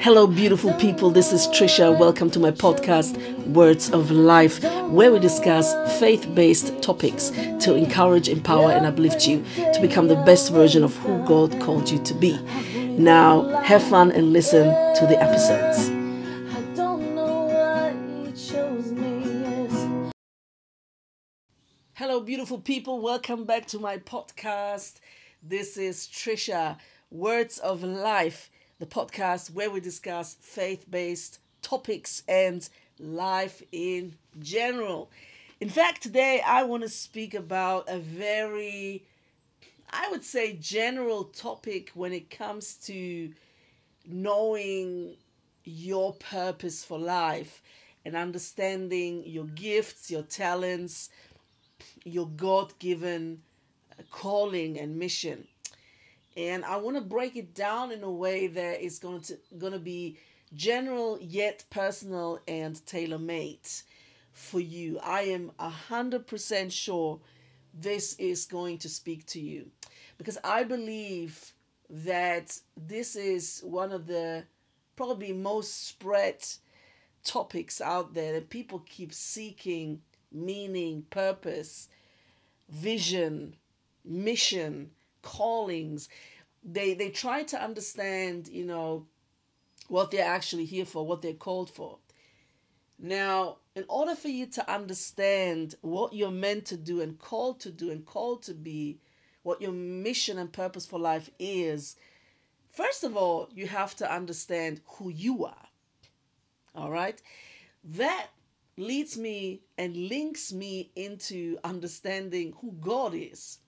Hello, beautiful people. This is Trisha. Welcome to my podcast, Words of Life, where we discuss faith based topics to encourage, empower, and uplift you to become the best version of who God called you to be. Now, have fun and listen to the episodes. Hello, beautiful people. Welcome back to my podcast. This is Trisha, Words of Life the podcast where we discuss faith based topics and life in general. In fact, today I want to speak about a very, I would say, general topic when it comes to knowing your purpose for life and understanding your gifts, your talents, your God given calling and mission and I want to break it down in a way that is going to going to be general yet personal and tailor made for you. I am a hundred percent sure this is going to speak to you because I believe that this is one of the probably most spread topics out there that people keep seeking meaning, purpose, vision, mission callings. They they try to understand you know what they're actually here for what they're called for. Now in order for you to understand what you're meant to do and called to do and called to be what your mission and purpose for life is first of all you have to understand who you are. All right? That leads me and links me into understanding who god is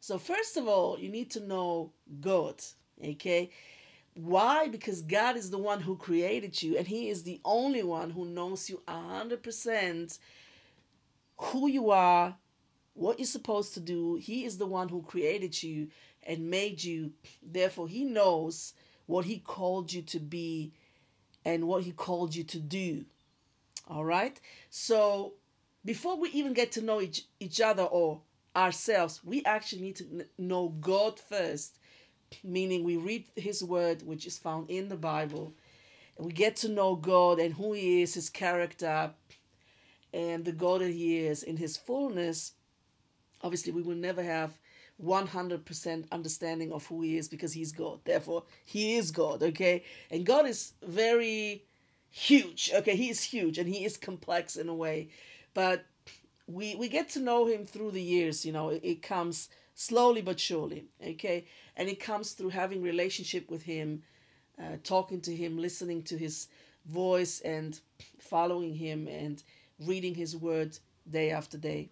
so, first of all, you need to know God, okay? Why? Because God is the one who created you, and He is the only one who knows you 100% who you are, what you're supposed to do. He is the one who created you and made you. Therefore, He knows what He called you to be and what He called you to do. All right? So, before we even get to know each, each other or ourselves, we actually need to know God first, meaning we read His Word, which is found in the Bible, and we get to know God and who He is, His character, and the God that He is in His fullness. Obviously, we will never have 100% understanding of who He is because He's God. Therefore, He is God, okay? And God is very huge, okay? He is huge and He is complex in a way. But we we get to know him through the years you know it, it, comes slowly but surely okay? And it comes through having relationship with him uh, talking to him listening to his voice and following him and reading his word day after day.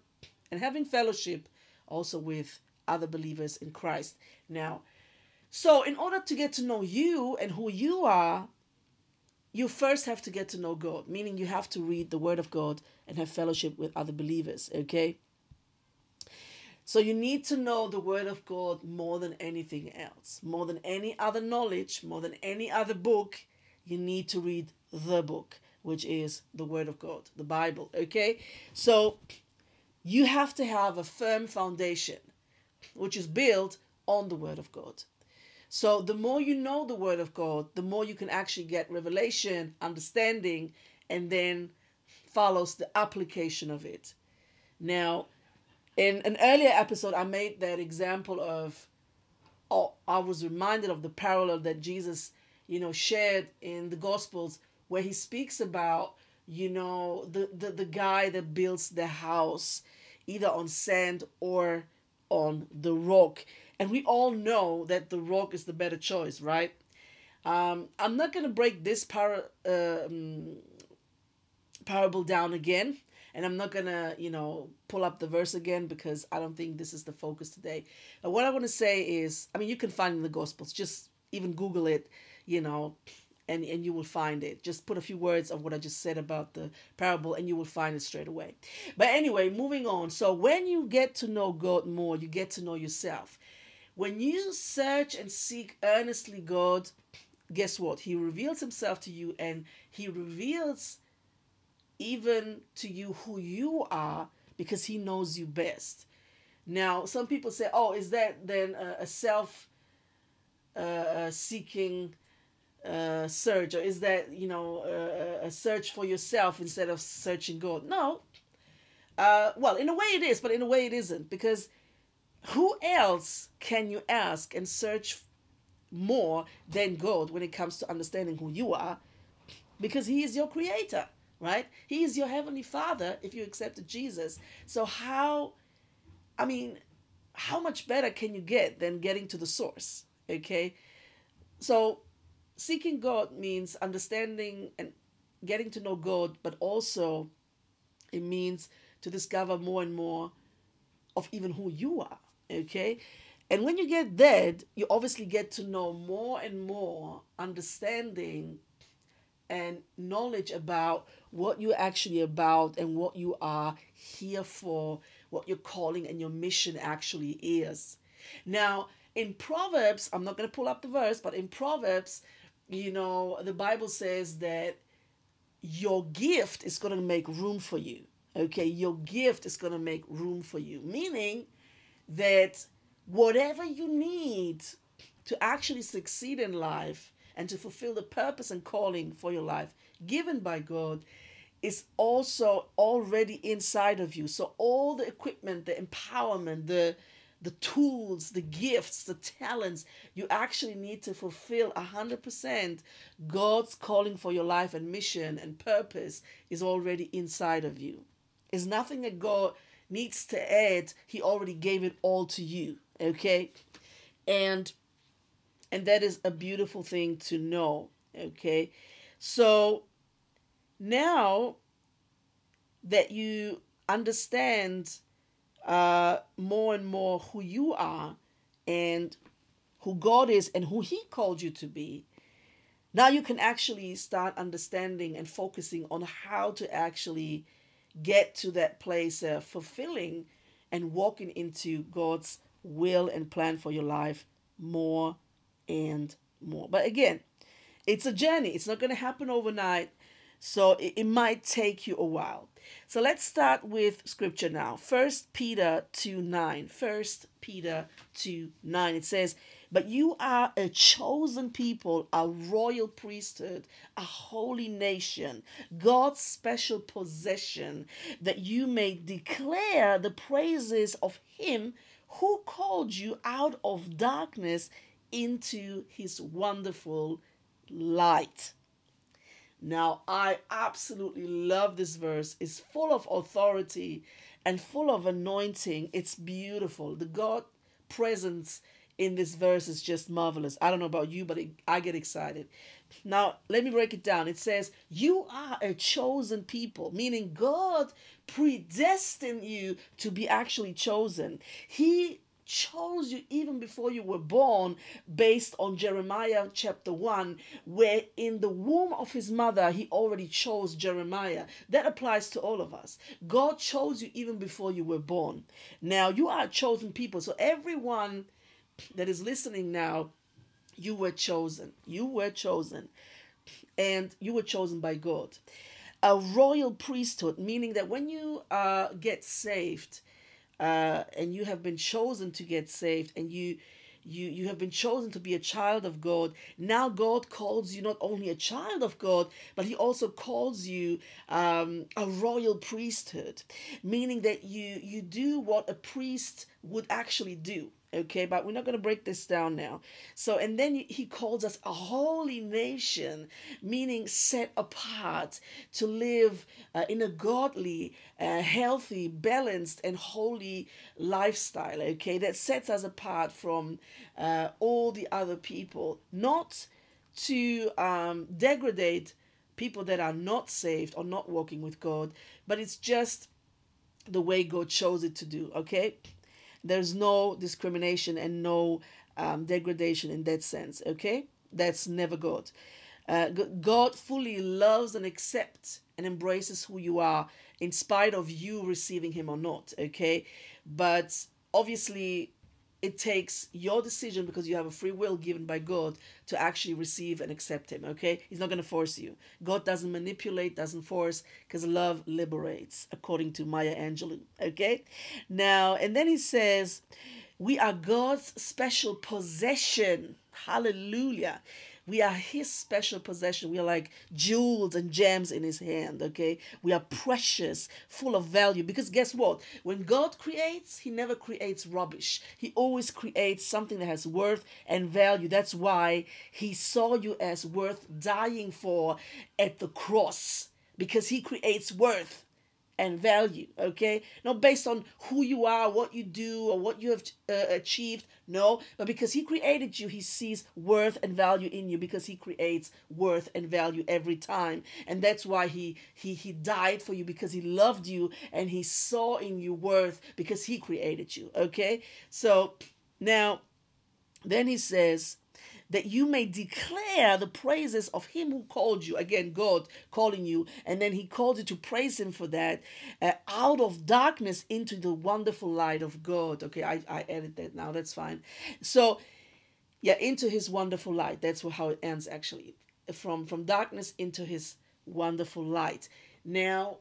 And having fellowship also with other believers in christ. Now so in order to get to know you and who you are you first have to get to know God, meaning you have to read the Word of God and have fellowship with other believers, okay? So you need to know the Word of God more than anything else, more than any other knowledge, more than any other book. You need to read the book, which is the Word of God, the Bible, okay? So you have to have a firm foundation, which is built on the Word of God. So the more you know the word of God, the more you can actually get revelation, understanding, and then follows the application of it. Now, in an earlier episode, I made that example of, oh, I was reminded of the parallel that Jesus, you know, shared in the Gospels where he speaks about, you know, the, the, the guy that builds the house either on sand or on the rock. And we all know that The Rock is the better choice, right? Um, I'm not going to break this para, um, parable down again. And I'm not going to, you know, pull up the verse again because I don't think this is the focus today. But what I want to say is, I mean, you can find in the Gospels. Just even Google it, you know, and, and you will find it. Just put a few words of what I just said about the parable and you will find it straight away. But anyway, moving on. So when you get to know God more, you get to know yourself. When you search and seek earnestly God, guess what? He reveals himself to you and he reveals even to you who you are because he knows you best. Now, some people say, oh, is that then a, a self uh, seeking uh, search, or is that you know uh, a search for yourself instead of searching God? No. Uh, well, in a way it is, but in a way it isn't because who else can you ask and search more than God when it comes to understanding who you are? Because He is your creator, right? He is your heavenly Father if you accepted Jesus. So, how, I mean, how much better can you get than getting to the source? Okay? So, seeking God means understanding and getting to know God, but also it means to discover more and more of even who you are. Okay? And when you get that, you obviously get to know more and more understanding and knowledge about what you're actually about and what you are here for, what your calling and your mission actually is. Now, in Proverbs, I'm not going to pull up the verse, but in Proverbs, you know, the Bible says that your gift is going to make room for you. Okay, your gift is going to make room for you, meaning that whatever you need to actually succeed in life and to fulfill the purpose and calling for your life given by God is also already inside of you. So all the equipment, the empowerment, the the tools, the gifts, the talents you actually need to fulfill 100% God's calling for your life and mission and purpose is already inside of you. It's nothing that God needs to add. He already gave it all to you, okay? And and that is a beautiful thing to know, okay? So now that you understand uh, more and more who you are and who God is and who He called you to be, now you can actually start understanding and focusing on how to actually get to that place of fulfilling and walking into God's will and plan for your life more and more. But again, it's a journey. It's not going to happen overnight. So it, it might take you a while. So let's start with scripture now. First Peter 2 9. First Peter 2 9. It says, But you are a chosen people, a royal priesthood, a holy nation, God's special possession, that you may declare the praises of him who called you out of darkness into his wonderful light. Now, I absolutely love this verse. It's full of authority and full of anointing. It's beautiful. The God presence in this verse is just marvelous. I don't know about you, but it, I get excited. Now, let me break it down. It says, You are a chosen people, meaning God predestined you to be actually chosen. He chose you even before you were born, based on Jeremiah chapter 1, where in the womb of his mother, he already chose Jeremiah. That applies to all of us. God chose you even before you were born. Now, you are a chosen people. So, everyone that is listening now, you were chosen. You were chosen. And you were chosen by God. A royal priesthood, meaning that when you uh, get saved, uh, and you have been chosen to get saved and you you you have been chosen to be a child of God. Now God calls you not only a child of God, but He also calls you um, a royal priesthood, meaning that you you do what a priest would actually do okay? But we're not going to break this down now. So and then he calls us a holy nation meaning set apart to live uh, in a godly uh, healthy balanced and holy lifestyle okay? That sets us apart from uh, all the other people. Not to um, degrade people that are not saved or not walking with god but it's just the way god chose it to do okay there's no discrimination and no um, degradation in that sense. Okay, that's never God. Uh, God fully loves and accepts and embraces who you are, in spite of you receiving Him or not. Okay, but obviously it takes your decision because you have a free will given by God to actually receive and accept Him. Okay? He's not going to force you. God doesn't manipulate, doesn't force, because love liberates, according to Maya Angelou. Okay? Now, and then He says, We are God's special possession. Hallelujah. We are his special possession. We are like jewels and gems in his hand, okay? We are precious, full of value. Because guess what? When God creates, he never creates rubbish. He always creates something that has worth and value. That's why he saw you as worth dying for at the cross. Because he creates worth and value, okay? Not based on who you are, what you do, or what you have uh, achieved. No, but because He created you, He sees worth and value in you because He creates worth and value every time. And that's why He He He died for you because He loved you and He saw in you worth because He created you, okay? So now, then He says, that you may declare the praises of him who called you. Again, God calling you, and then he called you to praise him for that, uh, out of darkness into the wonderful light of God. Okay, I, I edit that now, that's fine. So, yeah, into his wonderful light. That's how it ends actually. From from darkness into his wonderful light. Now,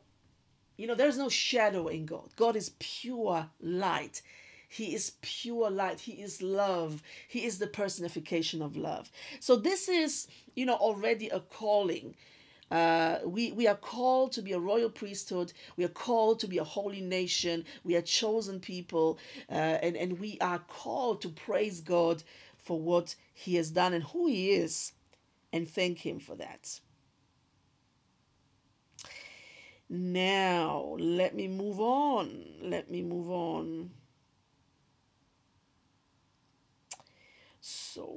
you know, there's no shadow in God. God is pure light. He is pure light. He is love. He is the personification of love. So this is, you know, already a calling. Uh, we, we are called to be a royal priesthood. We are called to be a holy nation. We are chosen people. Uh, and, and we are called to praise God for what He has done and who He is and thank Him for that. Now, let me move on. Let me move on. So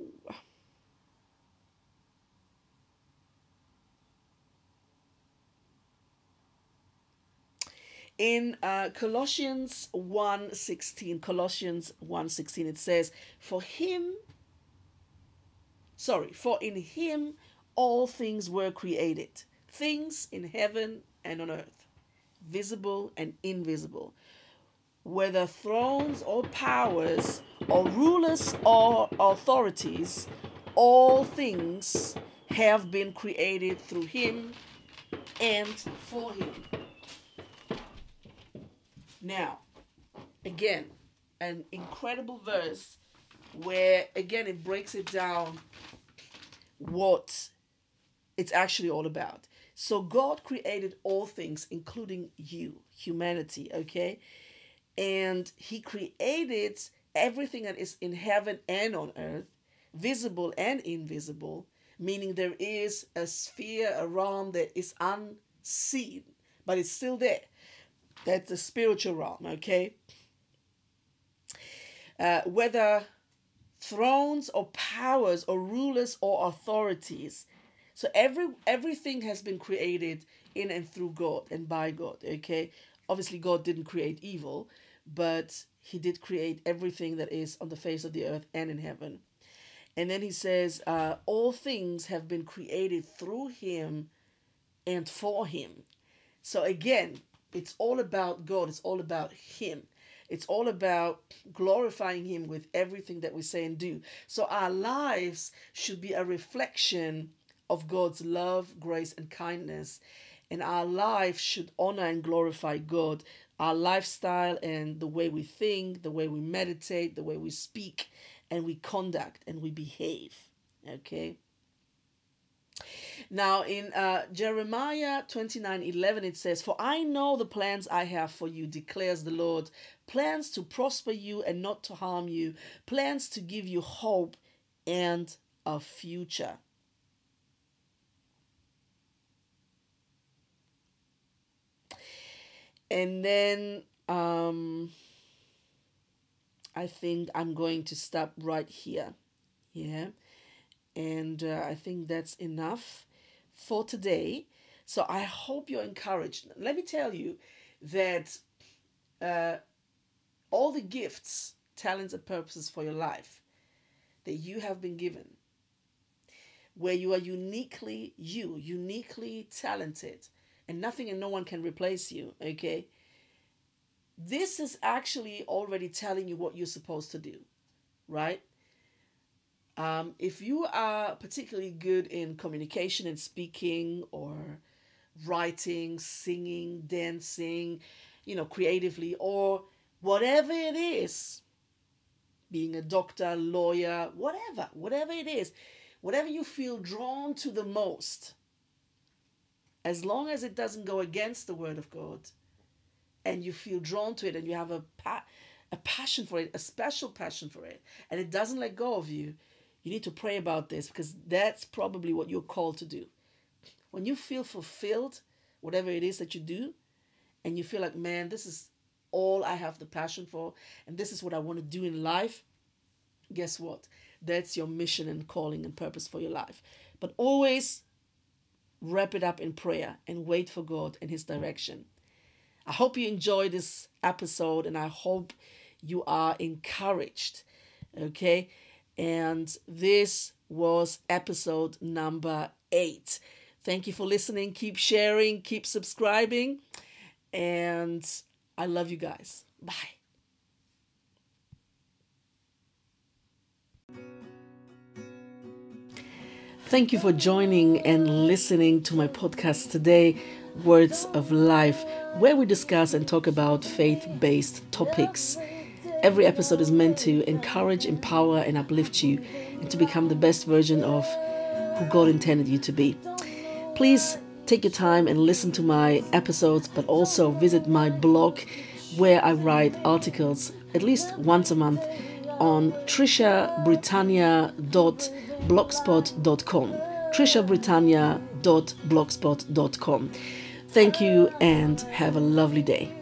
in uh, colossians 1.16 colossians 1.16 it says for him sorry for in him all things were created things in heaven and on earth visible and invisible whether thrones or powers or rulers or authorities, all things have been created through him and for him. Now, again, an incredible verse where, again, it breaks it down what it's actually all about. So, God created all things, including you, humanity, okay? And He created everything that is in heaven and on earth, visible and invisible, meaning there is a sphere around that is unseen, but it's still there. That's the spiritual realm, okay? Uh, whether thrones or powers or rulers or authorities. So every everything has been created in and through God and by God, okay? Obviously God didn't create evil, but he did create everything that is on the face of the earth and in heaven. And then he says, uh, All things have been created through him and for him. So again, it's all about God, it's all about him. It's all about glorifying Him with everything that we say and do. So our lives should be a reflection of God's love, grace, and kindness. And our life should honor and glorify God our lifestyle and the way we think, the way we meditate, the way we speak, and we conduct and we behave. Okay. Now in uh, Jeremiah 29 11, it says, For I know the plans I have for you, declares the Lord plans to prosper you and not to harm you, plans to give you hope and a future. And then um, I think I'm going to stop right here. Yeah. And uh, I think that's enough for today. So I hope you're encouraged. Let me tell you that uh, all the gifts, talents, and purposes for your life that you have been given, where you are uniquely you, uniquely talented, and nothing and no one can replace you, okay? This is actually already telling you what you're supposed to do, right? Um, if you are particularly good in communication and speaking or writing, singing, dancing, you know, creatively, or whatever it is, being a doctor, lawyer, whatever, whatever it is, whatever you feel drawn to the most, as long as it doesn't go against the word of God and you feel drawn to it and you have a, pa- a passion for it, a special passion for it, and it doesn't let go of you, you need to pray about this because that's probably what you're called to do. When you feel fulfilled, whatever it is that you do, and you feel like, man, this is all I have the passion for, and this is what I want to do in life, guess what? That's your mission and calling and purpose for your life. But always wrap it up in prayer and wait for God and His direction. I hope you enjoyed this episode and I hope you are encouraged. Okay. And this was episode number eight. Thank you for listening. Keep sharing, keep subscribing. And I love you guys. Bye. Thank you for joining and listening to my podcast today, Words of Life, where we discuss and talk about faith based topics. Every episode is meant to encourage, empower, and uplift you and to become the best version of who God intended you to be. Please take your time and listen to my episodes, but also visit my blog where I write articles at least once a month on trishabritannia.blogspot.com. trishabritannia.blogspot.com. Thank you and have a lovely day.